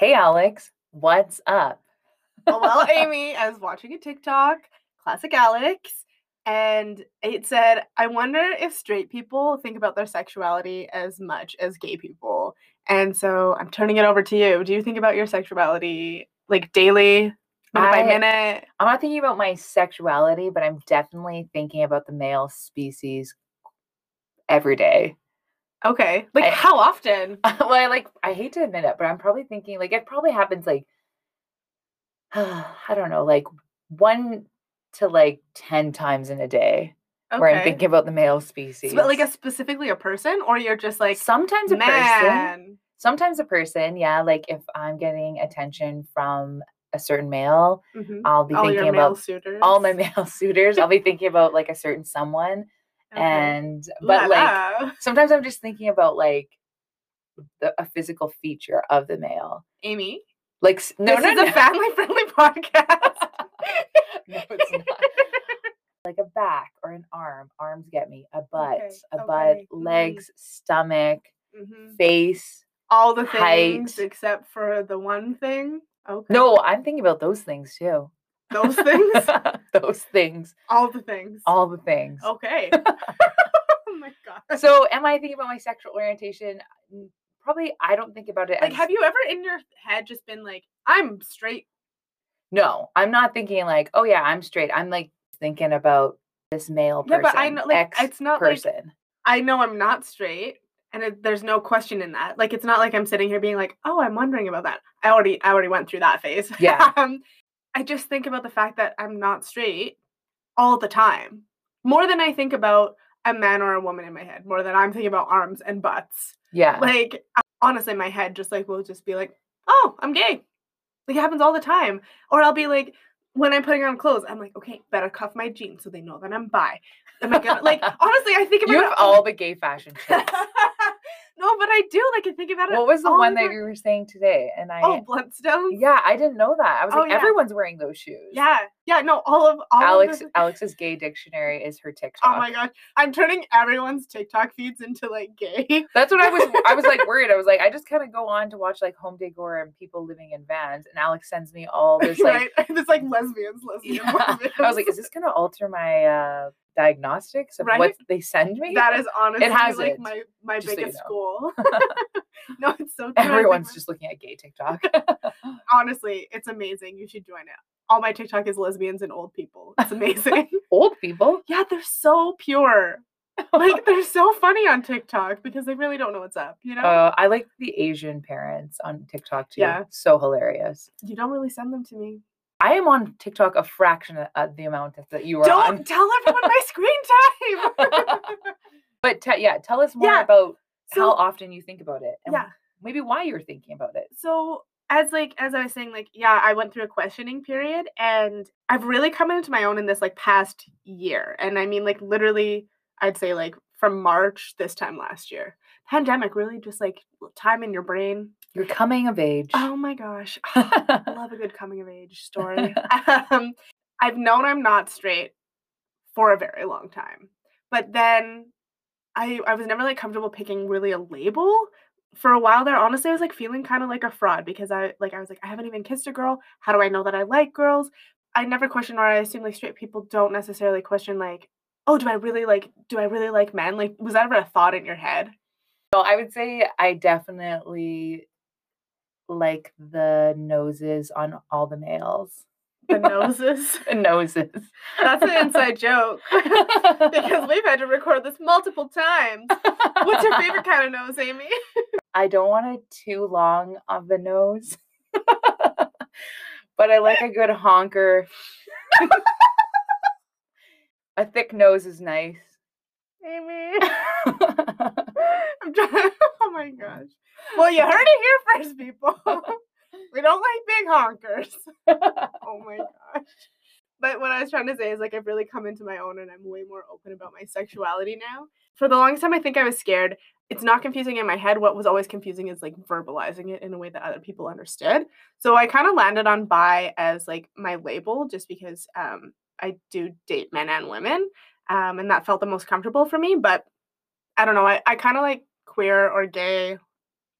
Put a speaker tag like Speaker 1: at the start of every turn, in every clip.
Speaker 1: Hey, Alex, what's up?
Speaker 2: Oh, well, Amy, I was watching a TikTok, classic Alex, and it said, I wonder if straight people think about their sexuality as much as gay people. And so I'm turning it over to you. Do you think about your sexuality like daily, minute by minute?
Speaker 1: I'm not thinking about my sexuality, but I'm definitely thinking about the male species every day.
Speaker 2: Okay. Like,
Speaker 1: I-
Speaker 2: how often?
Speaker 1: well, I like I hate to admit it, but I'm probably thinking like it probably happens like I don't know, like one to like 10 times in a day where I'm thinking about the male species.
Speaker 2: But like a specifically a person, or you're just like,
Speaker 1: sometimes a person, sometimes a person, yeah, like if I'm getting attention from a certain male,
Speaker 2: Mhm.
Speaker 1: I'll be
Speaker 2: All
Speaker 1: thinking about
Speaker 2: suitors.
Speaker 1: all my male suitors. I'll be thinking about like a certain someone
Speaker 2: Okay.
Speaker 1: and but like sometimes I'm just thinking about like the, a physical feature of the male.
Speaker 2: Amy,
Speaker 1: Like no,
Speaker 2: this
Speaker 1: no,
Speaker 2: is
Speaker 1: no.
Speaker 2: a family-friendly podcast.
Speaker 1: no, it's not. like a back or an arm. Arms get me. A butt,
Speaker 2: Okay,
Speaker 1: a butt,
Speaker 2: okay, mhm.
Speaker 1: legs, stomach,
Speaker 2: Mhm.
Speaker 1: face.
Speaker 2: All the things except for the one thing. Okay.
Speaker 1: No, I'm thinking about those things too.
Speaker 2: Those things?
Speaker 1: those things.
Speaker 2: All the things.
Speaker 1: All the things.
Speaker 2: Okay. oh my god.
Speaker 1: So, am I thinking about my sexual orientation? Probably, I don't think about it.
Speaker 2: Like,
Speaker 1: as-
Speaker 2: have you ever in your head just been like, I'm straight?
Speaker 1: No, I'm not thinking like, oh yeah, I'm straight. I'm like thinking about this male person.
Speaker 2: Yeah, but I know, like, it's not like-
Speaker 1: person.
Speaker 2: I know I'm not straight, and it, there's no question in that. Like, it's not like I'm sitting here being like, oh, I'm wondering about that. I already, I already went through that phase.
Speaker 1: Yeah.
Speaker 2: um, I just think about the fact that I'm not straight all the time, more than I think about a man or a woman in my head, more than I'm thinking about arms and butts.
Speaker 1: yeah.
Speaker 2: like honestly my head just like will just be like oh i'm gay like it happens all the time or i'll be like when i'm putting on clothes i'm like okay better cuff my jeans so they know that i'm bi oh am i gonna like honestly i think about
Speaker 1: you have all the gay fashion tips.
Speaker 2: No but i do like i think about it
Speaker 1: what was the one that you were saying today? And oh, I,
Speaker 2: oh Blundstones
Speaker 1: yeah, I didn't know that. I was
Speaker 2: Oh,
Speaker 1: like,
Speaker 2: yeah.
Speaker 1: everyone's wearing those shoes.
Speaker 2: yeah yeah no all of all
Speaker 1: Alex,
Speaker 2: of
Speaker 1: Alex's gay dictionary is her TikTok.
Speaker 2: oh my gosh i'm turning everyone's tiktok feeds into like gay
Speaker 1: That's what I was. I was like worried. I was like, I just kind of go on to watch like home decor and people living in vans, and Alex sends me all this like.
Speaker 2: right it's like lesbians lesbians,
Speaker 1: Yeah.
Speaker 2: lesbians.
Speaker 1: I was like, is this gonna alter my uh diagnostics of what they send me?
Speaker 2: That is honestly it
Speaker 1: has
Speaker 2: like
Speaker 1: it,
Speaker 2: my my
Speaker 1: just so you
Speaker 2: biggest
Speaker 1: know.
Speaker 2: school. no, it's so true.
Speaker 1: Everyone's just looking at gay TikTok.
Speaker 2: honestly, it's amazing. You should join it. All my TikTok is lesbians and old people. It's amazing.
Speaker 1: Old people.
Speaker 2: yeah, they're so pure. Like they're so funny on TikTok because they really don't know what's up. You know,
Speaker 1: Uh, I like the Asian parents on TikTok too.
Speaker 2: Yeah.
Speaker 1: So hilarious.
Speaker 2: you don't really send them to me.
Speaker 1: I am on TikTok a fraction of- the amount that- you are
Speaker 2: Don't
Speaker 1: on.
Speaker 2: tell everyone my screen time.
Speaker 1: But te- yeah, tell us more
Speaker 2: Yeah,
Speaker 1: about how often you think about it. And
Speaker 2: yeah.
Speaker 1: Maybe why you're thinking about it.
Speaker 2: so as like as I was saying, like yeah, I went through a questioning period, and I've really come into my own in this like past year, and I mean like literally, I'd say like from March this time last year. Pandemic really just like time in your brain.
Speaker 1: You're coming of age.
Speaker 2: Oh my gosh, I love a good coming of age story. um, I've known I'm not straight for a very long time, but then I I was never like comfortable picking really a label. For a while there, honestly, I was like feeling kind of like a fraud because I like I was like I haven't even kissed a girl. How do I know that I like girls? I never question or I assume like straight people don't necessarily question like, oh, do I really like do I really like men? Like, was that ever a thought in your head?
Speaker 1: So I would say I definitely like the noses on all the males.
Speaker 2: The noses.
Speaker 1: The noses.
Speaker 2: That's an inside joke because we've had to record this multiple times. What's your favorite kind of nose, Amy?
Speaker 1: I don't want it too long of the nose. but I like a good honker. a thick nose is nice.
Speaker 2: Amy. I'm trying. Oh my gosh. Well, you heard it here first, people. We don't like big honkers. Oh my gosh. But what I was trying to say is like I've really come into my own and I'm way more open about my sexuality now. For the longest time I think I was scared. It's not confusing in my head. What was always confusing is like verbalizing it in a way that other people understood. So I kind of landed on bi as like my label just because um I do date men and women. Um, and that felt the most comfortable for me. But I don't know, I, I kind of like queer or gay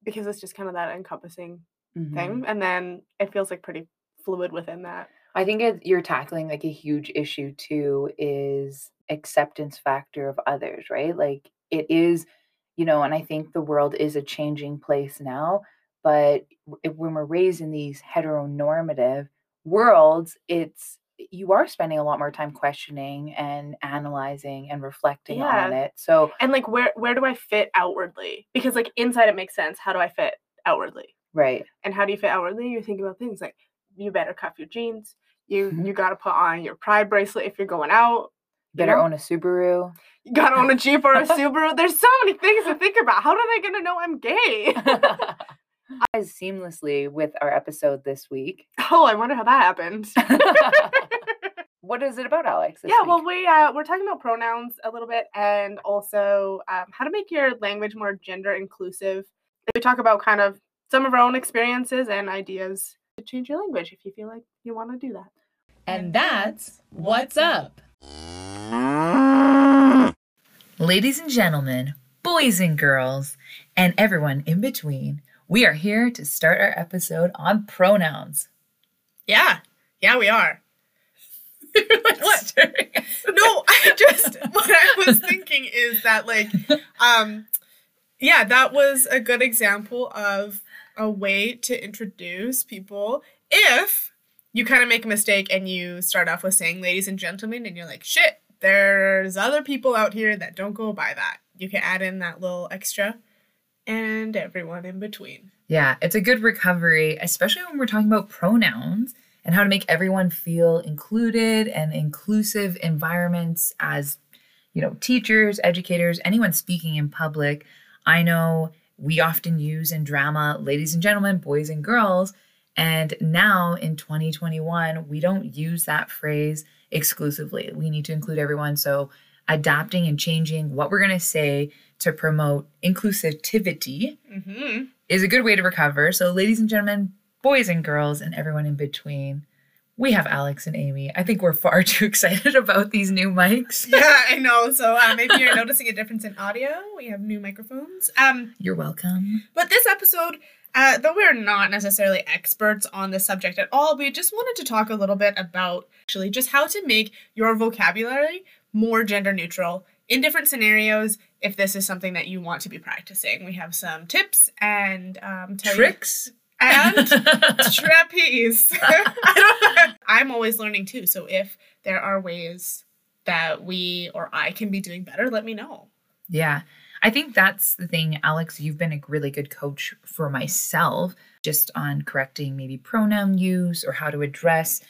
Speaker 2: because it's just kind of that encompassing
Speaker 3: Mhm.
Speaker 4: thing, and then it feels like pretty fluid within that.
Speaker 3: I think it, you're tackling like a huge issue too is acceptance factor of others, right? Like it is, you know, and I think the world is a changing place now, but if, when we're raised in these heteronormative worlds, it's you are spending a lot more time questioning and analyzing and reflecting on it. So,
Speaker 4: And like, where where do I fit outwardly? Because like inside it makes sense. How do I fit outwardly?
Speaker 3: Right.
Speaker 4: And how do you fit outwardly? You think about things like you better cuff your jeans. You
Speaker 3: Mhm.
Speaker 4: you got to put on your pride bracelet if you're going out. you
Speaker 3: Better
Speaker 4: know?
Speaker 3: own a Subaru.
Speaker 4: You got to own a Jeep or a Subaru. There's so many things to think about. How are they gonna know I'm gay?
Speaker 3: As seamlessly with our episode this week.
Speaker 4: oh, I wonder how that happened.
Speaker 3: what is it about, Alex?
Speaker 4: yeah, well, we uh, we're talking about pronouns a little bit, and also um, how to make your language more gender inclusive. We talk about kind of some of our own experiences and ideas to change your language if you feel like you want to do that.
Speaker 1: And that's what's up. Ladies and gentlemen, boys and girls, and everyone in between, we are here to start our episode on pronouns.
Speaker 2: Yeah, yeah, we are.
Speaker 1: what?
Speaker 2: No, I just what I was thinking is that like, um, yeah, that was a good example of a way to introduce people if you kind of make a mistake and you start off with saying ladies and gentlemen and you're like shit there's other people out here that don't go by that you can add in that little extra and everyone in between
Speaker 1: Yeah, it's a good recovery, especially when we're talking about pronouns and how to make everyone feel included and inclusive environments as, you know, teachers, educators, anyone speaking in public. I know we often use in drama ladies and gentlemen, boys and girls. And now in 2021, we don't use that phrase exclusively. We need to include everyone. So adapting and changing what we're going to say to promote inclusivity
Speaker 2: mm-hmm.
Speaker 1: is a good way to recover. So, ladies and gentlemen, boys and girls, and everyone in between, we have Alex and Amy. I think we're far too excited about these new mics.
Speaker 2: yeah i know so uh, maybe you're noticing a difference in audio we have new microphones um
Speaker 1: You're welcome.
Speaker 2: But this episode, uh, though we're not necessarily experts on this subject at all, we just wanted to talk a little bit about actually just how to make your vocabulary more gender neutral in different scenarios if this is something that you want to be practicing. We have some tips and um, tell you-
Speaker 1: Tricks.
Speaker 2: And trapeze. I I'm always learning too. So if there are ways that we or I can be doing better, let me know.
Speaker 1: Yeah. I think that's the thing, Alex. You've been a really good coach for myself, just on correcting maybe pronoun use or how to address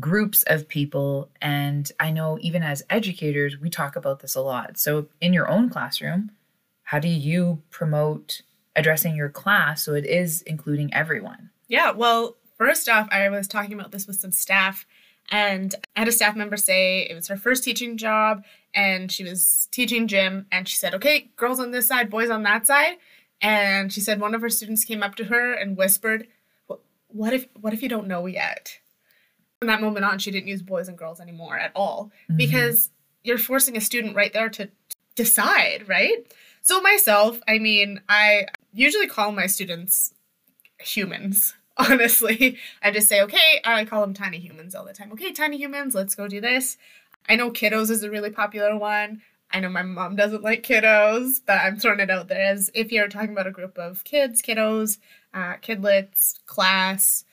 Speaker 1: groups of people. And I know even as educators, we talk about this a lot. So, in your own classroom, how do you promote addressing your class so it is including everyone?
Speaker 2: Yeah, well, first off, I was talking about this with some staff, and I had a staff member say it was her first teaching job, and she was teaching gym, and she said, "Okay, girls on this side, boys on that side," and she said one of her students came up to her and whispered, "What- "What if what if you don't know yet?" From that moment on, she didn't use boys and girls anymore at all mm-hmm. because you're forcing a student right there to decide, right? So myself, I mean, I usually call my students humans. Honestly, I just say, okay, I call them tiny humans all the time. Okay, tiny humans, let's go do this. I know kiddos is a really popular one. I know my mom doesn't like kiddos, but I'm throwing it out there as if you're talking about a group of kids, kiddos, uh, kidlets, class,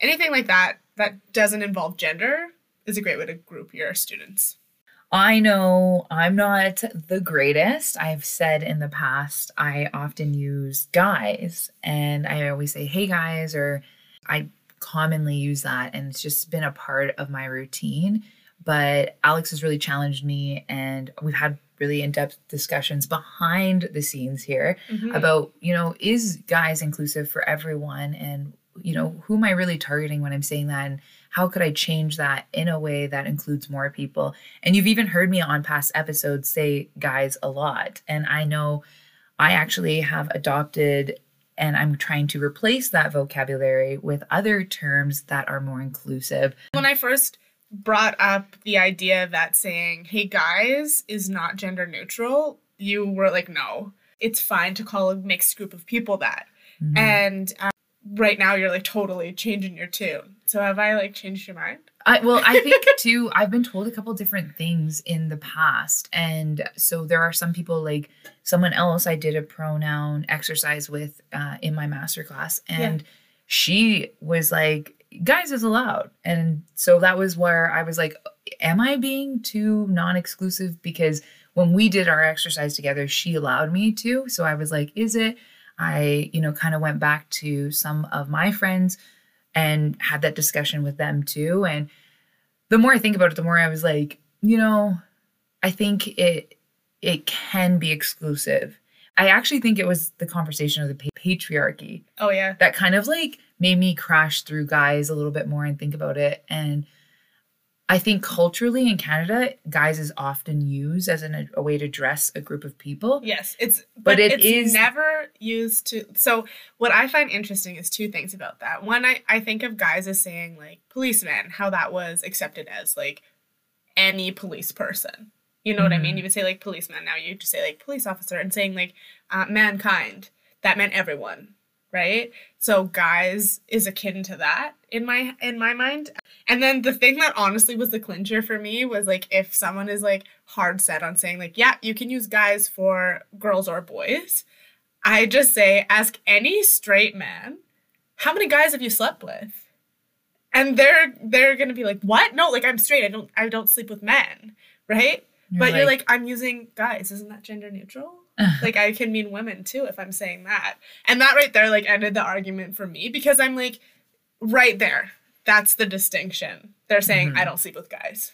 Speaker 2: anything like that that doesn't involve gender is a great way to group your students.
Speaker 1: I know I'm not the greatest. I've said in the past, I often use guys and I always say, hey guys, or I commonly use that. And it's just been a part of my routine. But Alex has really challenged me, and we've had really in depth discussions behind the scenes here
Speaker 2: Mhm.
Speaker 1: about, you know, is guys inclusive for everyone? And, you know, who am I really targeting when I'm saying that? And how could I change that in a way that includes more people? And you've even heard me on past episodes say guys a lot. And I know I actually have adopted and I'm trying to replace that vocabulary with other terms that are more inclusive.
Speaker 2: when I first brought up the idea that saying, hey guys, is not gender neutral, you were like, no, it's fine to call a mixed group of people that.
Speaker 1: Mhm.
Speaker 2: And uh, right now you're like totally changing your tune. So have I like changed your mind?
Speaker 1: I, well, I think too, I've been told a couple different things in the past. And so there are some people like someone else I did a pronoun exercise with uh, in my master class. And she was like, guys is allowed. And so that was where I was like, am I being too non exclusive? Because when we did our exercise together, she allowed me to. So I was like, is it? I, you know, kind of went back to some of my friends and had that discussion with them too. And the more I think about it, the more I was like, you know, I think it it can be exclusive. I actually think it was the conversation of the patriarchy
Speaker 2: Oh yeah.
Speaker 1: that kind of like made me crash through guys a little bit more and think about it. And I think culturally in Canada, guys is often used as an, a way to dress a group of people.
Speaker 2: Yes, it's
Speaker 1: But
Speaker 2: but,
Speaker 1: it
Speaker 2: it's
Speaker 1: is-
Speaker 2: never used to. So what I find interesting is two things about that. One, I I think of guys as saying like policeman, how that was accepted as like any police person. You know what I mean?
Speaker 1: Mhm.
Speaker 2: You would say like policeman. Now you just say like police officer, and saying like uh, mankind. That meant everyone, right? So guys is akin to that in my in my mind. And then the thing that honestly was the clincher for me was like if someone is like hard set on saying like yeah you can use guys for girls or boys, I just say ask any straight man how many guys have you slept with, and they're they're gonna be like what? No like I'm straight. I don't I don't sleep with men right? But you're like I'm using guys. Isn't that gender neutral like I can mean women too if I'm saying that. And that right there like ended the argument for me because I'm like right there. That's the distinction. They're saying
Speaker 1: Mhm.
Speaker 2: I don't sleep with guys.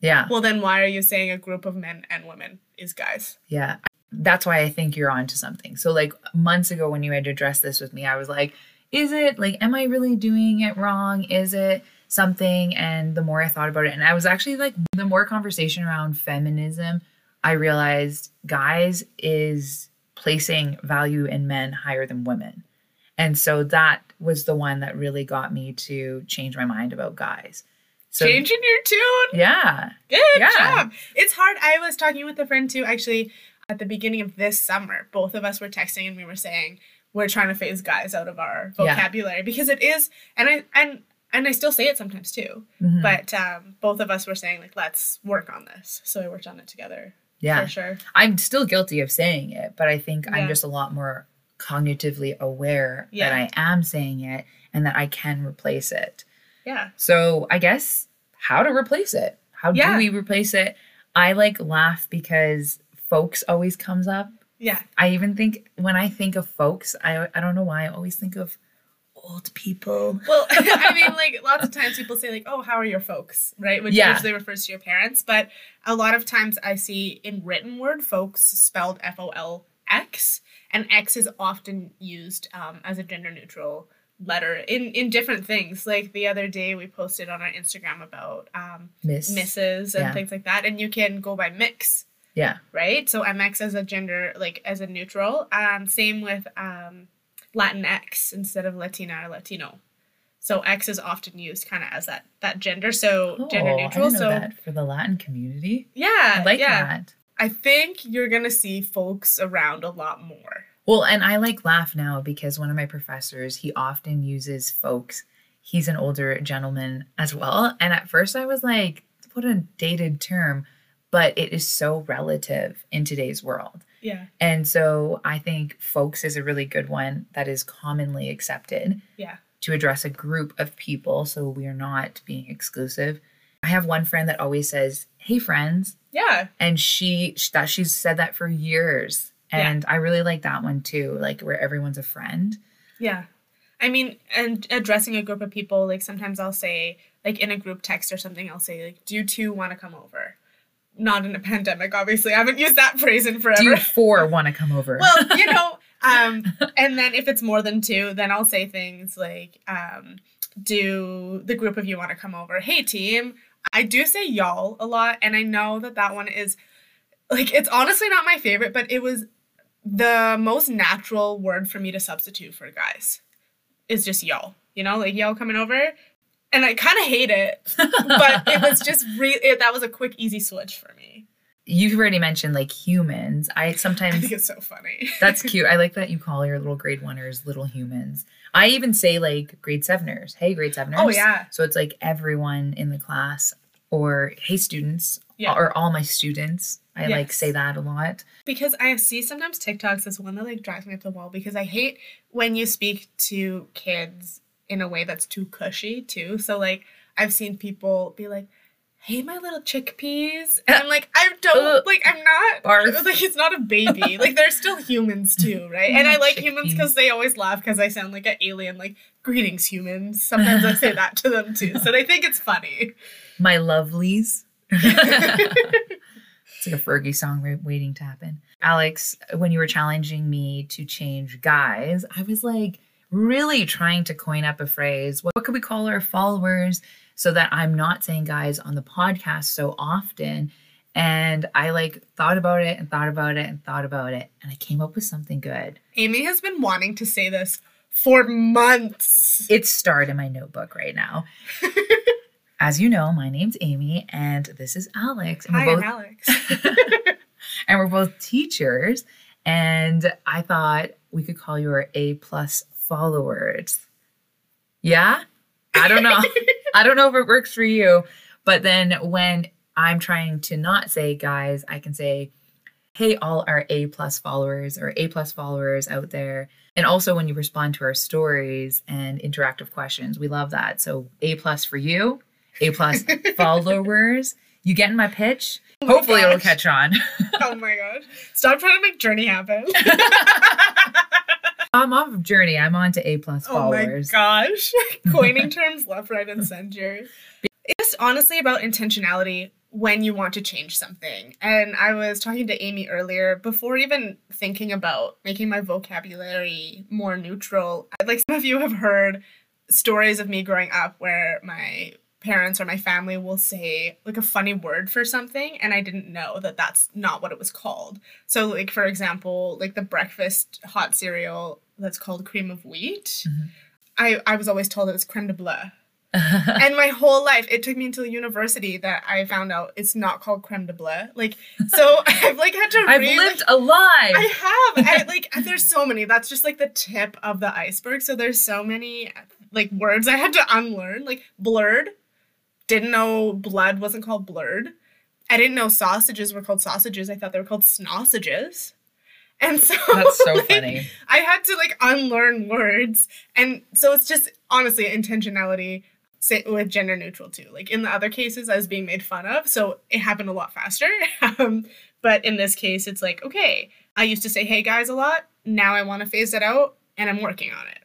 Speaker 1: yeah,
Speaker 2: Well then why are you saying a group of men and women is guys?
Speaker 1: yeah. That's why I think you're onto something. So, like months ago when you had addressed this with me, I was like, is it like, am I really doing it wrong? Is it something? And the more I thought about it, and I was actually like, the more conversation around feminism, I realized guys is placing value in men higher than women. And so that was the one that really got me to change my mind about guys. So,
Speaker 2: Changing your tune.
Speaker 1: yeah.
Speaker 2: Good
Speaker 1: Yeah.
Speaker 2: job. It's hard. I was talking with a friend too actually at the beginning of this summer. Both of us were texting and we were saying we're trying to phase guys out of our
Speaker 1: Yeah.
Speaker 2: vocabulary because it is and I and and I still say it sometimes too.
Speaker 1: Mhm.
Speaker 2: But um, both of us were saying like, let's work on this. So we worked on it together
Speaker 1: yeah.
Speaker 2: for sure.
Speaker 1: I'm still guilty of saying it, but I think I'm just a lot more cognitively aware
Speaker 2: Yeah.
Speaker 1: that I am saying it and that I can replace it.
Speaker 2: Yeah.
Speaker 1: So I guess how to replace it? How
Speaker 2: Yeah.
Speaker 1: do we replace it? I like laugh because folks always comes up.
Speaker 2: Yeah.
Speaker 1: I even think when I think of folks, I I don't know why I always think of old people.
Speaker 2: Well, I mean, like lots of times people say like, "Oh, how are your folks?" Right, which
Speaker 1: Yeah.
Speaker 2: usually refers to your parents. But a lot of times I see in written word folks spelled F O L X, and X is often used um, as a gender neutral letter in in different things. Like the other day, we posted on our Instagram about um,
Speaker 1: Miss.
Speaker 2: misses and
Speaker 1: Yeah.
Speaker 2: things like that, and you can go by mix.
Speaker 1: Yeah.
Speaker 2: right? So MX as a gender, like as a neutral. Um, same with um, Latin X instead of Latina or Latino. So X is often used kind of as that that gender. So oh, gender
Speaker 1: Oh,
Speaker 2: neutral.
Speaker 1: I didn't know
Speaker 2: So
Speaker 1: that for the Latin community.
Speaker 2: yeah,
Speaker 1: I like
Speaker 2: yeah.
Speaker 1: that.
Speaker 2: I think you're gonna see folks around a lot more.
Speaker 1: Well, and I like laugh now because one of my professors, he often uses folks. He's an older gentleman as well. And at first I was like, what a dated term, but it is so relative in today's world.
Speaker 2: Yeah,
Speaker 1: And so I think folks is a really good one that is commonly accepted
Speaker 2: yeah,
Speaker 1: to address a group of people so we are not being exclusive. I have one friend that always says, "Hey friends,"
Speaker 2: yeah,
Speaker 1: and she that she's said that for years.
Speaker 2: Yeah.
Speaker 1: And I really like that one too, like where everyone's a friend.
Speaker 2: yeah. I mean, and addressing a group of people, like sometimes I'll say, like in a group text or something, I'll say, like, "Do you two want to come over?" Not in a pandemic, obviously. I haven't used that phrase in forever.
Speaker 1: Do you four want to come over?
Speaker 2: well, you know, um, and then if it's more than two, then I'll say things like, um, do the group of you want to come over? Hey, team. I do say y'all a lot, and I know that that one is like, it's honestly not my favorite, but it was the most natural word for me to substitute for guys is just y'all, you know, like y'all coming over. And I kind of hate it, but it was just really, that was a quick, easy switch for me.
Speaker 1: You've already mentioned like humans. I
Speaker 2: I
Speaker 1: sometimes
Speaker 2: think it's so funny.
Speaker 1: that's cute. I like that you call your little grade oneers little humans. I even say like grade seveners. Hey, grade seveners.
Speaker 2: Oh, yeah.
Speaker 1: So it's like everyone in the class, or hey, students,
Speaker 2: Yeah.
Speaker 1: or all my students. I like say that a lot.
Speaker 2: because I see sometimes TikToks as one that like drives me up the wall because I hate when you speak to kids in a way that's too cushy too. So like I've seen people be like, "Hey, my little chickpeas," and I'm like, I don't like. I'm not
Speaker 1: Barf.
Speaker 2: like it's not a baby. like they're still humans too, right? And I like humans because they always laugh because I sound like an alien. Like greetings, humans. Sometimes I say that to them too, so they think it's funny.
Speaker 1: My lovelies. it's like a Fergie song waiting to happen. Alex, when you were challenging me to change guys, I was like really trying to coin up a phrase. What, what could we call our followers so that I'm not saying guys on the podcast so often? And I like thought about it and thought about it and thought about it, and I came up with something good.
Speaker 2: Amy has been wanting to say this for months.
Speaker 1: It's starred in my notebook right now. As you know, my name's Amy, and this is Alex. And
Speaker 2: Hi,
Speaker 1: both
Speaker 2: Alex.
Speaker 1: and we're both teachers. And I thought we could call you our A plus followers. Yeah? I don't know. I don't know if it works for you. But then when I'm trying to not say guys, I can say, hey, all our A plus followers or A plus followers out there. And also when you respond to our stories and interactive questions, we love that. So A plus for you, A plus followers. You getting my pitch?
Speaker 2: Oh my
Speaker 1: Hopefully it'll catch on.
Speaker 2: oh my gosh. Stop trying to make Journey happen.
Speaker 1: I'm off of journey. I'm on to A plus followers.
Speaker 2: oh my gosh. Coining terms left, right, and center. It's honestly about intentionality when you want to change something. And I was talking to Amy earlier before even thinking about making my vocabulary more neutral. Like some of you have heard stories of me growing up where my parents or my family will say like a funny word for something and I didn't know that that's not what it was called. So like for example, like the breakfast hot cereal that's called cream of wheat.
Speaker 1: Mhm.
Speaker 2: I I was always told it was creme de bleu. and my whole life it took me until university that I found out it's not called creme de bleu. Like so I've like had to
Speaker 1: I've
Speaker 2: read
Speaker 1: lived a lie.
Speaker 2: I have. I, like there's so many. That's just like the tip of the iceberg. So there's so many like words I had to unlearn. Like blurred. I didn't know blood wasn't called blurred. I didn't know sausages were called sausages. I thought they were called snossages. And so
Speaker 1: That's so
Speaker 2: like,
Speaker 1: funny.
Speaker 2: I had to like unlearn words. And so it's just honestly intentionality with gender neutral too. Like in the other cases, I was being made fun of. So it happened a lot faster. um, but in this case, it's like, okay, I used to say hey guys a lot. Now I want to phase that out and I'm working on it.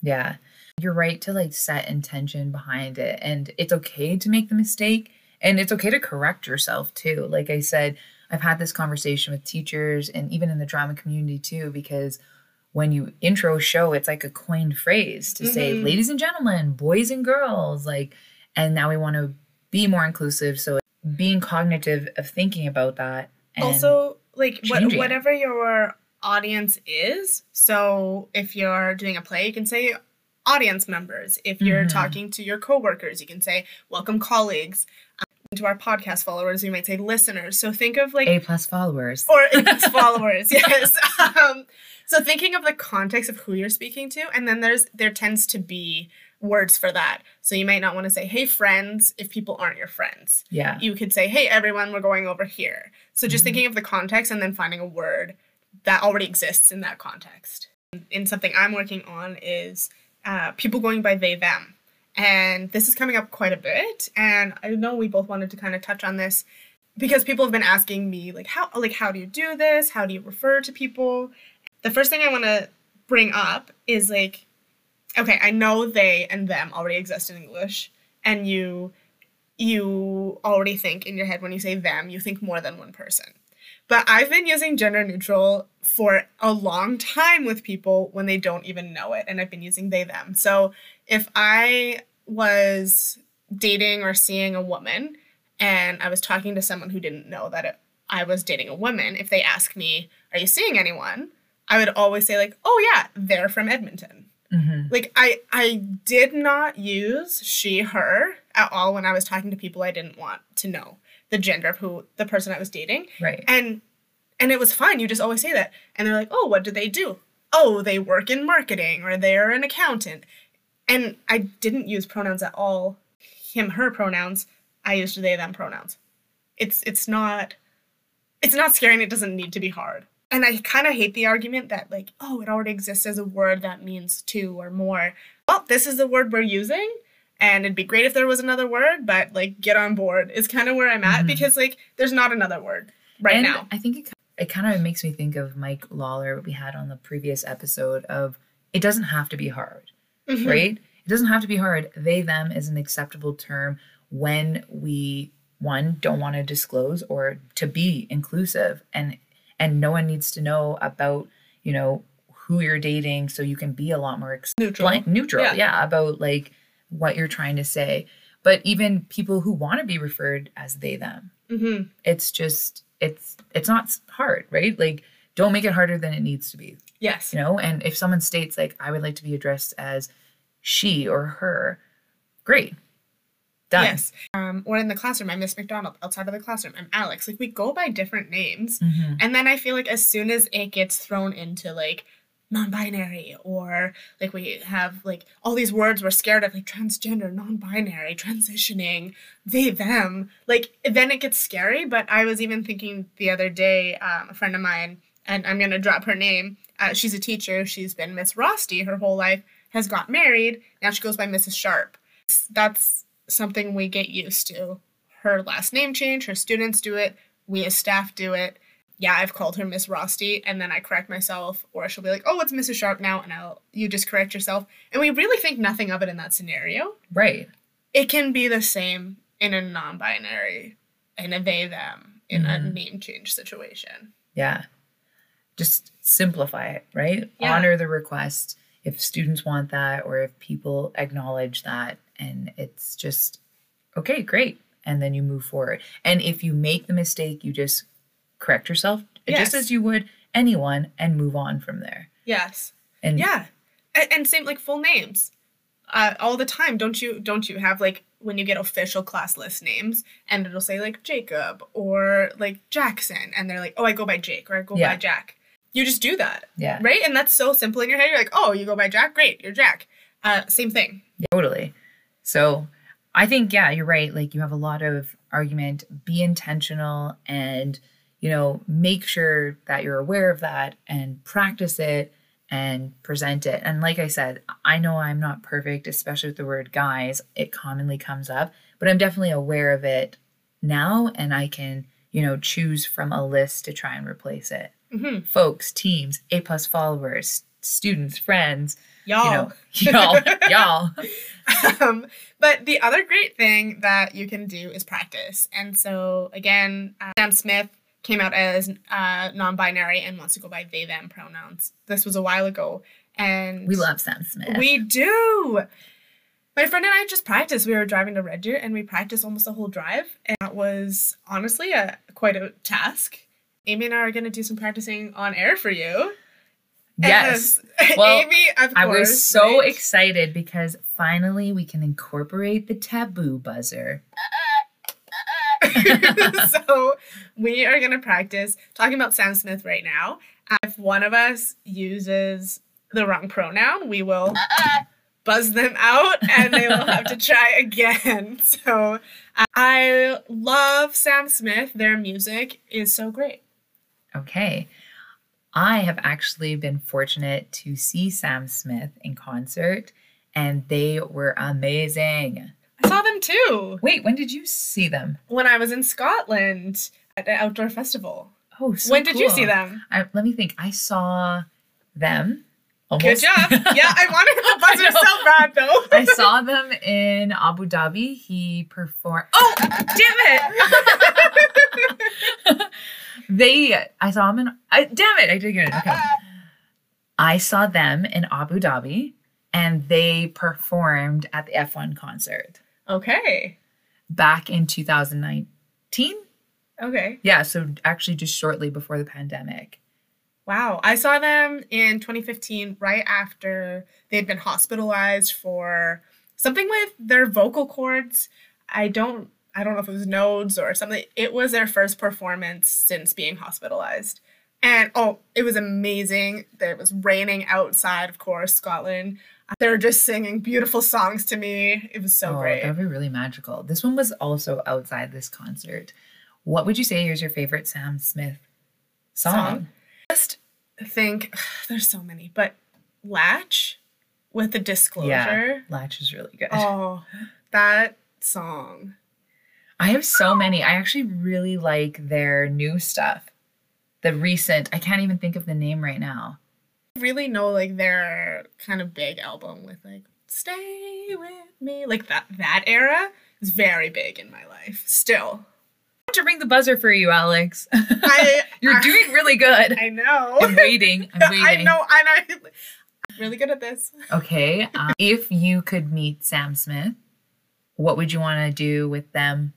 Speaker 1: Yeah. You're right to like set intention behind it. And it's okay to make the mistake. And it's okay to correct yourself too. Like I said, I've had this conversation with teachers and even in the drama community too, because when you intro show, it's like a coined phrase to say,
Speaker 2: Mhm.
Speaker 1: ladies and gentlemen, boys and girls, like, and now we want to be more inclusive. So being cognitive of thinking about that. And
Speaker 2: also, like what, whatever your audience is. So if you're doing a play, you can say audience members. If you're
Speaker 1: Mhm.
Speaker 2: talking to your coworkers, you can say welcome colleagues. Um, to our podcast followers, you might say listeners. So think of like
Speaker 1: A plus followers.
Speaker 2: or its followers yes um, so thinking of the context of who you're speaking to and then there's there tends to be words for that so you might not want to say hey friends if people aren't your friends
Speaker 1: yeah.
Speaker 2: you could say hey everyone we're going over here so just
Speaker 1: Mhm.
Speaker 2: thinking of the context and then finding a word that already exists in that context in something i'm working on is uh, people going by they them. And this is coming up quite a bit and i know we both wanted to kind of touch on this because people have been asking me like how like how do you do this? How do you refer to people? The first thing i want to bring up is like okay i know they and them already exist in english and you you already think in your head when you say them you think more than one person but i've been using gender neutral for a long time with people when they don't even know it and i've been using they them so if i was dating or seeing a woman and I was talking to someone who didn't know that it, I was dating a woman, if they ask me, "Are you seeing anyone?" I would always say like, "Oh yeah, they're from Edmonton."
Speaker 1: hmm
Speaker 2: Like I I did not use she her at all when I was talking to people I didn't want to know the gender of who the person I was dating.
Speaker 1: Right.
Speaker 2: And and it was fine. You just always say that. And they're like, "Oh, what do they do?" "Oh, they work in marketing or they're an accountant." And I didn't use pronouns at all. Him her pronouns. I used they them pronouns. It's it's not it's not scary and it doesn't need to be hard. And I kind of hate the argument that like, "Oh, it already exists as a word that means two or more." Well, this is the word we're using and it'd be great if there was another word, but like get on board is kind of where I'm at
Speaker 1: Mhm.
Speaker 2: because like there's not another word right
Speaker 1: and
Speaker 2: now.
Speaker 1: I think it, it kind of makes me think of Mike Lawler we had on the previous episode of it doesn't have to be hard,
Speaker 2: Mhm.
Speaker 1: right? It doesn't have to be hard. They them is an acceptable term when we one don't want to disclose or to be inclusive and and no one needs to know about, you know, who you're dating so you can be a lot more ex-
Speaker 2: Neutral.
Speaker 1: blank- neutral
Speaker 2: Yeah.
Speaker 1: yeah. about like what you're trying to say. But even people who want to be referred as they them
Speaker 2: hmm
Speaker 1: it's just it's it's not hard right like don't make it harder than it needs to be
Speaker 2: Yes.
Speaker 1: you know and if someone states like i would like to be addressed as she or her great done
Speaker 2: Yes. Um, or in the classroom, I'm Miss McDonald. Outside of the classroom, I'm Alex. Like we go by different names.
Speaker 1: Mhm.
Speaker 2: And then I feel like as soon as it gets thrown into like non-binary or like we have like all these words we're scared of like transgender, non-binary, transitioning, they them, like then it gets scary. But I was even thinking the other day, um, a friend of mine, and I'm gonna drop her name. Uh, she's a teacher. She's been Miss Rosty her whole life. Has got married. Now she goes by Mrs. Sharp. That's something we get used to. Her last name change. Her students do it. We as staff do it yeah, I've called her Miss Rosty, and then I correct myself, or she'll be like, "Oh, it's Mrs. Sharp now," and I'll you just correct yourself, and we really think nothing of it in that scenario.
Speaker 1: right
Speaker 2: It can be the same in a non-binary, in a they them, in a
Speaker 1: Mhm.
Speaker 2: name change situation.
Speaker 1: yeah just simplify it right
Speaker 2: Yeah.
Speaker 1: honor the request if students want that or if people acknowledge that and it's just okay great and then you move forward and if you make the mistake you just correct yourself
Speaker 2: Yes.
Speaker 1: just as you would anyone and move on from there
Speaker 2: Yes,
Speaker 1: and
Speaker 2: yeah, and, and same like full names, uh, all the time. Don't you don't you have like when you get official class list names, and it'll say like Jacob or like Jackson, and they're like, "Oh, I go by Jake," or "I go
Speaker 1: Yeah.
Speaker 2: by Jack." You just do that.
Speaker 1: yeah
Speaker 2: right? And that's so simple in your head. You're like, oh, you go by Jack, great, you're Jack. Uh, same thing.
Speaker 1: Totally. So I think, yeah, you're right. Like you have a lot of argument, be intentional and, you know, make sure that you're aware of that and practice it and present it. And like I said, I know I'm not perfect, especially with the word guys. It commonly comes up, but I'm definitely aware of it now and I can, you know, choose from a list to try and replace it.
Speaker 2: hmm
Speaker 1: Folks, teams, A plus followers, students, friends,
Speaker 2: Y'all.
Speaker 1: you know, y'all, y'all.
Speaker 2: um, but the other great thing that you can do is practice. And so, again, uh, Sam Smith came out as uh, non binary and wants to go by they, them pronouns. This was a while ago. And
Speaker 1: We love Sam Smith.
Speaker 2: We do. My friend and I just practiced. We were driving to Red Deer and we practiced almost the whole drive. And that was honestly a quite a task. Amy and I are going to do some practicing on air for you.
Speaker 1: yes. Well,
Speaker 2: Amy, of course.
Speaker 1: I was so
Speaker 2: right?
Speaker 1: excited because finally we can incorporate the taboo buzzer.
Speaker 2: so we are going to practice talking about Sam Smith right now. If one of us uses the wrong pronoun, we will uh-uh. buzz them out and they will have to try again. So I love Sam Smith. Their music is so great.
Speaker 1: Okay. I have actually been fortunate to see Sam Smith in concert and they were amazing.
Speaker 2: I saw them too
Speaker 1: Wait, when did you see them?
Speaker 2: when I was in Scotland at an outdoor festival.
Speaker 1: Oh, so
Speaker 2: when did you see them?
Speaker 1: I, let me think. I saw them.
Speaker 2: Good job. Yeah, I wanted the buzzer so bad though.
Speaker 1: I saw them in Abu Dhabi. He performed. Oh, damn it! they. I saw him in. I, damn it! I did get it. Okay. I saw them in Abu Dhabi, and they performed at the F1 concert
Speaker 2: okay.
Speaker 1: back in 2019.
Speaker 2: Okay.
Speaker 1: Yeah, so actually just shortly before the pandemic.
Speaker 2: Wow. I saw them in 2015, right after they'd been hospitalized for something with their vocal cords. I don't I don't know if it was nodes or something. It was their first performance since being hospitalized. And oh, it was amazing. It was raining outside, of course, Scotland. They were just singing beautiful songs to me. It was so
Speaker 1: oh,
Speaker 2: great.
Speaker 1: That'd be really magical. This one was also outside this concert. What would you say is your favorite Sam Smith song?
Speaker 2: Song? Just think there's so many, but Latch with the Disclosure.
Speaker 1: Yeah, Latch is really good.
Speaker 2: Oh, that song.
Speaker 1: I have so many. I actually really like their new stuff. The recent, I can't even think of the name right now.
Speaker 2: Really know like their kind of big album with like Stay with me. Like that that era is very big in my life. Still.
Speaker 1: to ring the buzzer for you, Alex.
Speaker 2: I
Speaker 1: You're
Speaker 2: I-
Speaker 1: doing really good.
Speaker 2: I know.
Speaker 1: I'm waiting. I'm waiting.
Speaker 2: I know, and I, I'm really good at this.
Speaker 1: Okay. Um, if you could meet Sam Smith, what would you want to do with them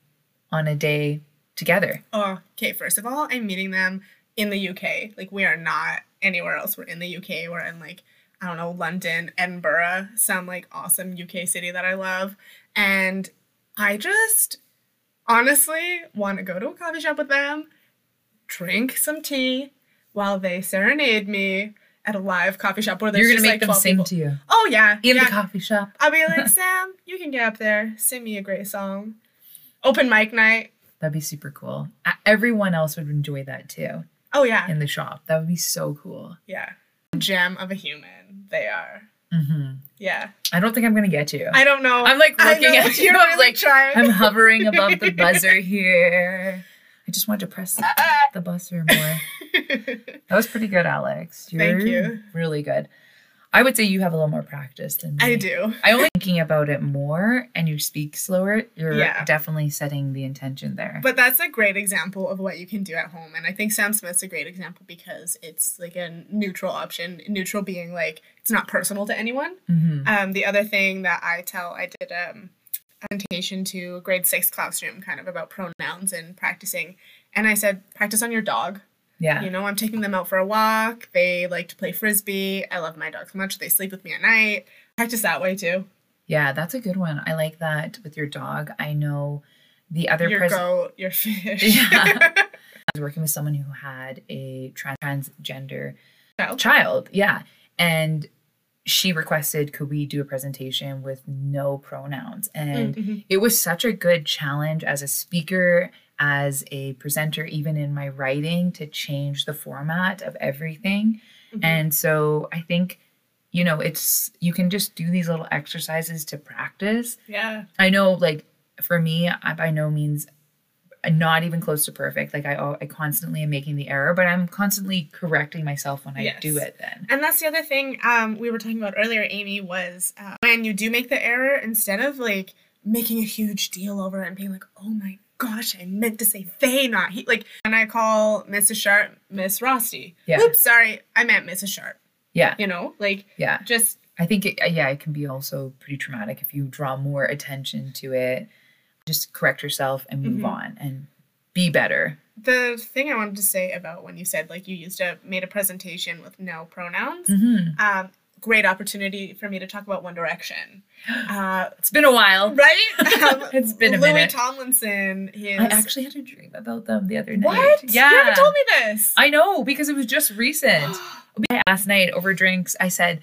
Speaker 1: on a day together?
Speaker 2: Oh, okay. First of all, I'm meeting them in the UK. Like we are not anywhere else. We're in the UK. We're in like I don't know London, Edinburgh, some like awesome UK city that I love, and I just honestly want to go to a coffee shop with them, drink some tea while they serenade me at a live coffee shop where there's
Speaker 1: You're gonna make
Speaker 2: like
Speaker 1: them sing
Speaker 2: people.
Speaker 1: to you
Speaker 2: Oh yeah,
Speaker 1: in
Speaker 2: yeah.
Speaker 1: the coffee shop.
Speaker 2: I'll be like, Sam, you can get up there, sing me a great song. Open mic night.
Speaker 1: That'd be super cool. Everyone else would enjoy that too
Speaker 2: Oh yeah,
Speaker 1: in the shop. That would be so cool.
Speaker 2: yeah. Gem of a human, they are.
Speaker 1: hmm
Speaker 2: Yeah.
Speaker 1: I don't think I'm gonna get you.
Speaker 2: I don't know.
Speaker 1: I'm like looking
Speaker 2: know,
Speaker 1: at you.
Speaker 2: You're
Speaker 1: I'm like,
Speaker 2: trying.
Speaker 1: I'm hovering above the buzzer here. I just wanted to press the, the buzzer more. That was pretty good, Alex. You're
Speaker 2: Thank you.
Speaker 1: Really good. I would say you have a little more practice than me.
Speaker 2: I do.
Speaker 1: I only thinking about it more and you speak slower, you're
Speaker 2: Yeah.
Speaker 1: definitely setting the intention there.
Speaker 2: But that's a great example of what you can do at home. And I think Sam Smith's a great example because it's like a neutral option. Neutral being like it's not personal to anyone.
Speaker 1: Mhm.
Speaker 2: Um, the other thing that I tell, I did um, a presentation to a grade six classroom kind of about pronouns and practicing. And I said, practice on your dog.
Speaker 1: Yeah.
Speaker 2: You know, I'm taking them out for a walk. They like to play frisbee. I love my dogs so much. They sleep with me at night. Practice that way too.
Speaker 1: Yeah, that's a good one. I like that with your dog. I know the other
Speaker 2: Your
Speaker 1: pres-
Speaker 2: goat, your fish.
Speaker 1: Yeah. I was working with someone who had a tran- transgender
Speaker 2: Child.
Speaker 1: child. Yeah. And she requested, could we do a presentation with no pronouns? And
Speaker 2: Mhm.
Speaker 1: it was such a good challenge as a speaker, as a presenter, even in my writing, to change the format of everything.
Speaker 2: Mhm.
Speaker 1: And so I think, you know, it's, you can just do these little exercises to practice.
Speaker 2: Yeah.
Speaker 1: I know, like, for me, I by no means not even close to perfect. Like, I, I constantly am making the error, but I'm constantly correcting myself when I
Speaker 2: Yes.
Speaker 1: do it then.
Speaker 2: And that's the other thing um, we were talking about earlier, Amy, was uh, when you do make the error, instead of like making a huge deal over it and being like, oh my gosh, I meant to say they, not he. Like, when I call Mrs. Sharp Miss Rosty,
Speaker 1: Yeah.
Speaker 2: oops, sorry, I meant Mrs. Sharp.
Speaker 1: Yeah.
Speaker 2: You know, like
Speaker 1: Yeah.
Speaker 2: just
Speaker 1: I think, it, yeah, it can be also pretty traumatic if you draw more attention to it. Just correct yourself and move
Speaker 2: Mhm.
Speaker 1: on and be better.
Speaker 2: the thing I wanted to say about when you said like you used a made a presentation with no pronouns.
Speaker 1: Mm-hmm.
Speaker 2: Um, great opportunity for me to talk about One Direction. Uh,
Speaker 1: It's been a while.
Speaker 2: right? Um,
Speaker 1: It's been a
Speaker 2: Louis
Speaker 1: minute.
Speaker 2: Tomlinson. His
Speaker 1: I actually had a dream about them the other night.
Speaker 2: what?
Speaker 1: Yeah.
Speaker 2: you never told me this.
Speaker 1: I know because it was just recent. Last night over drinks, I said,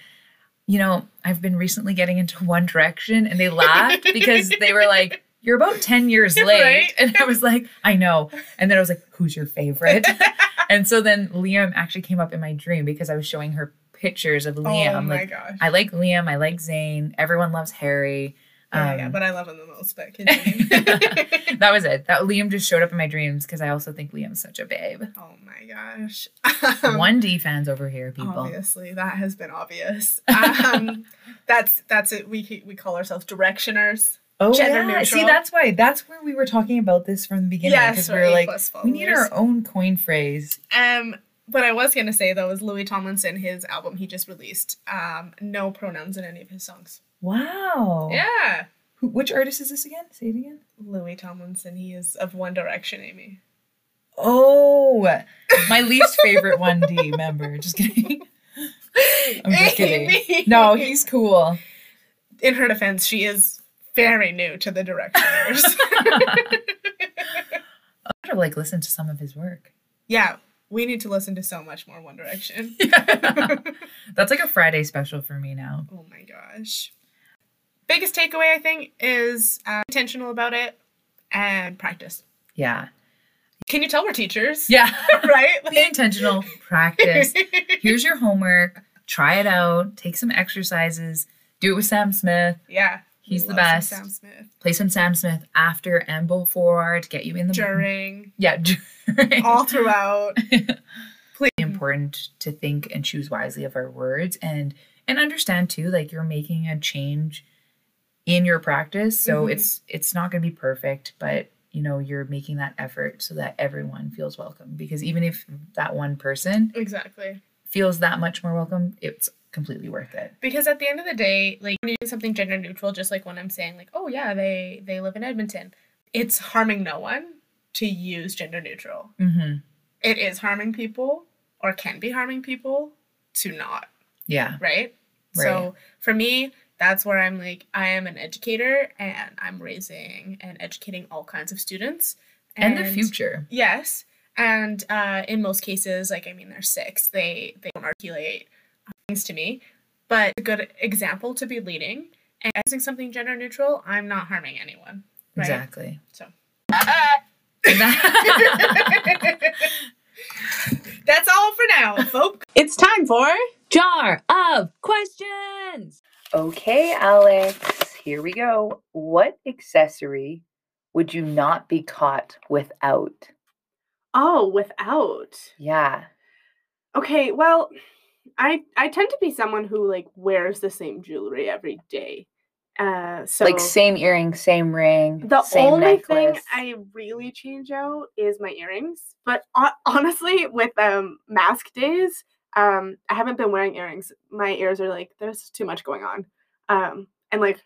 Speaker 1: you know, I've been recently getting into One Direction, and they laughed because they were like, "You're about ten years late,"
Speaker 2: Right.
Speaker 1: and I was like, "I know." And then I was like, "Who's your favorite?" and so then Liam actually came up in my dream because I was showing her pictures of Liam.
Speaker 2: oh my
Speaker 1: like,
Speaker 2: gosh.
Speaker 1: I like Liam. I like Zayn. Everyone loves Harry.
Speaker 2: yeah, yeah,
Speaker 1: Um,
Speaker 2: but I love him the most. But
Speaker 1: that was it. That Liam just showed up in my dreams because I also think Liam's such a babe.
Speaker 2: oh my gosh. Um,
Speaker 1: One D fans over here, people.
Speaker 2: Obviously, that has been obvious. Um, that's that's it. We we call ourselves directioners.
Speaker 1: Oh yeah. See, that's why. That's where we were talking about this from the beginning.
Speaker 2: Yes,
Speaker 1: because we were like, we need our own coin phrase.
Speaker 2: Um, what I was gonna say though is Louis Tomlinson, his album he just released, um, no pronouns in any of his songs.
Speaker 1: Wow.
Speaker 2: Yeah,
Speaker 1: Who, which artist is this again? Say it again.
Speaker 2: Louis Tomlinson. He is of One Direction, Amy.
Speaker 1: Oh, my least favorite one D member. Just kidding. I'm just kidding. No, he's cool.
Speaker 2: in her defense, she is very new to the directioners.
Speaker 1: I would have like listened to some of his work.
Speaker 2: yeah, we need to listen to so much more One Direction.
Speaker 1: That's like a Friday special for me now.
Speaker 2: oh my gosh. Biggest takeaway, I think, is uh, intentional about it and practice.
Speaker 1: Yeah.
Speaker 2: Can you tell we're teachers?
Speaker 1: Yeah.
Speaker 2: right?
Speaker 1: Be intentional, practice. Here's your homework. Try it out. Take some exercises. Do it with Sam Smith.
Speaker 2: yeah.
Speaker 1: He's the best.
Speaker 2: Sam Smith.
Speaker 1: Play some Sam Smith after and before to get you in the
Speaker 2: During,
Speaker 1: Yeah, during.
Speaker 2: all throughout.
Speaker 1: important to think and choose wisely of our words and and understand too like you're making a change in your practice so
Speaker 2: Mhm.
Speaker 1: it's it's not going to be perfect but you know you're making that effort so that everyone feels welcome because even if that one person
Speaker 2: Exactly.
Speaker 1: feels that much more welcome it's completely worth it
Speaker 2: Because at the end of the day, like when you do something gender neutral, just like when I'm saying, like, oh yeah, they they live in Edmonton, it's harming no one to use gender neutral.
Speaker 1: mm-hmm.
Speaker 2: It is harming people, or can be harming people, to not.
Speaker 1: yeah
Speaker 2: right? right. So for me, that's where I'm like, I am an educator and I'm raising and educating all kinds of students.
Speaker 1: and, the future
Speaker 2: Yes. And uh, in most cases, like I mean, they're six. They they don't articulate things to me, but a good example to be leading and using something gender neutral. I'm not harming anyone. Right?
Speaker 1: exactly
Speaker 2: So that's all for now, folks.
Speaker 4: It's time for
Speaker 5: Jar of questions.
Speaker 3: Okay, Alex, here we go. What accessory would you not be caught without?
Speaker 4: oh, without.
Speaker 3: Yeah.
Speaker 4: Okay, well, I I tend to be someone who like wears the same jewelry every day. Uh, so
Speaker 3: like same earring, same ring,
Speaker 4: the
Speaker 3: same
Speaker 4: only thing. I really change out is my earrings. But ho- honestly, with um mask days, um, I haven't been wearing earrings. My ears are like there's too much going on. Um, and like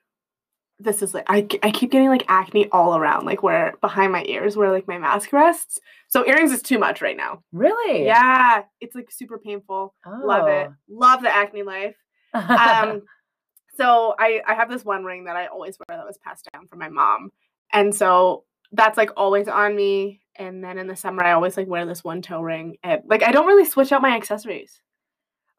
Speaker 4: this is like I, I keep getting like acne all around, like where behind my ears where like my mask rests. So earrings is too much right now.
Speaker 3: Really?
Speaker 4: Yeah, it's like super painful. Love it.
Speaker 3: Oh.
Speaker 4: Love the acne life. Um, so I I have this one ring that I always wear that was passed down from my mom, and so that's like always on me. And then in the summer, I always like wear this one toe ring. And like I don't really switch out my accessories.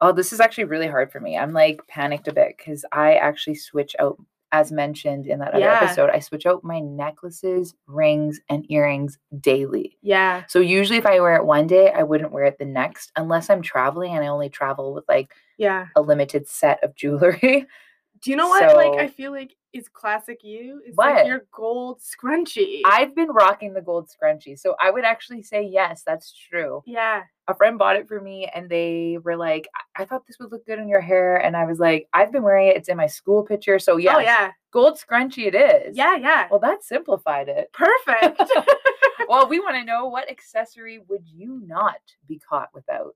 Speaker 3: oh, this is actually really hard for me. I'm like panicked a bit because I actually switch out, as mentioned in that other
Speaker 4: Yeah.
Speaker 3: episode, I switch out my necklaces, rings, and earrings daily.
Speaker 4: Yeah.
Speaker 3: So usually if I wear it one day, I wouldn't wear it the next unless I'm traveling and I only travel with like
Speaker 4: Yeah.
Speaker 3: a limited set of jewelry.
Speaker 4: Do you know what? like I feel like is classic you. It's
Speaker 3: What?
Speaker 4: like your gold scrunchie.
Speaker 3: I've been rocking the gold scrunchie. So I would actually say yes, that's true.
Speaker 4: yeah.
Speaker 3: a friend bought it for me and they were like, I-, I thought this would look good on your hair. And I was like, I've been wearing it. It's in my school picture. So oh, yes,
Speaker 4: Oh yeah.
Speaker 3: gold scrunchie it is.
Speaker 4: Yeah. Yeah.
Speaker 3: Well, that simplified it.
Speaker 4: Perfect.
Speaker 3: well, we want to know what accessory would you not be caught without?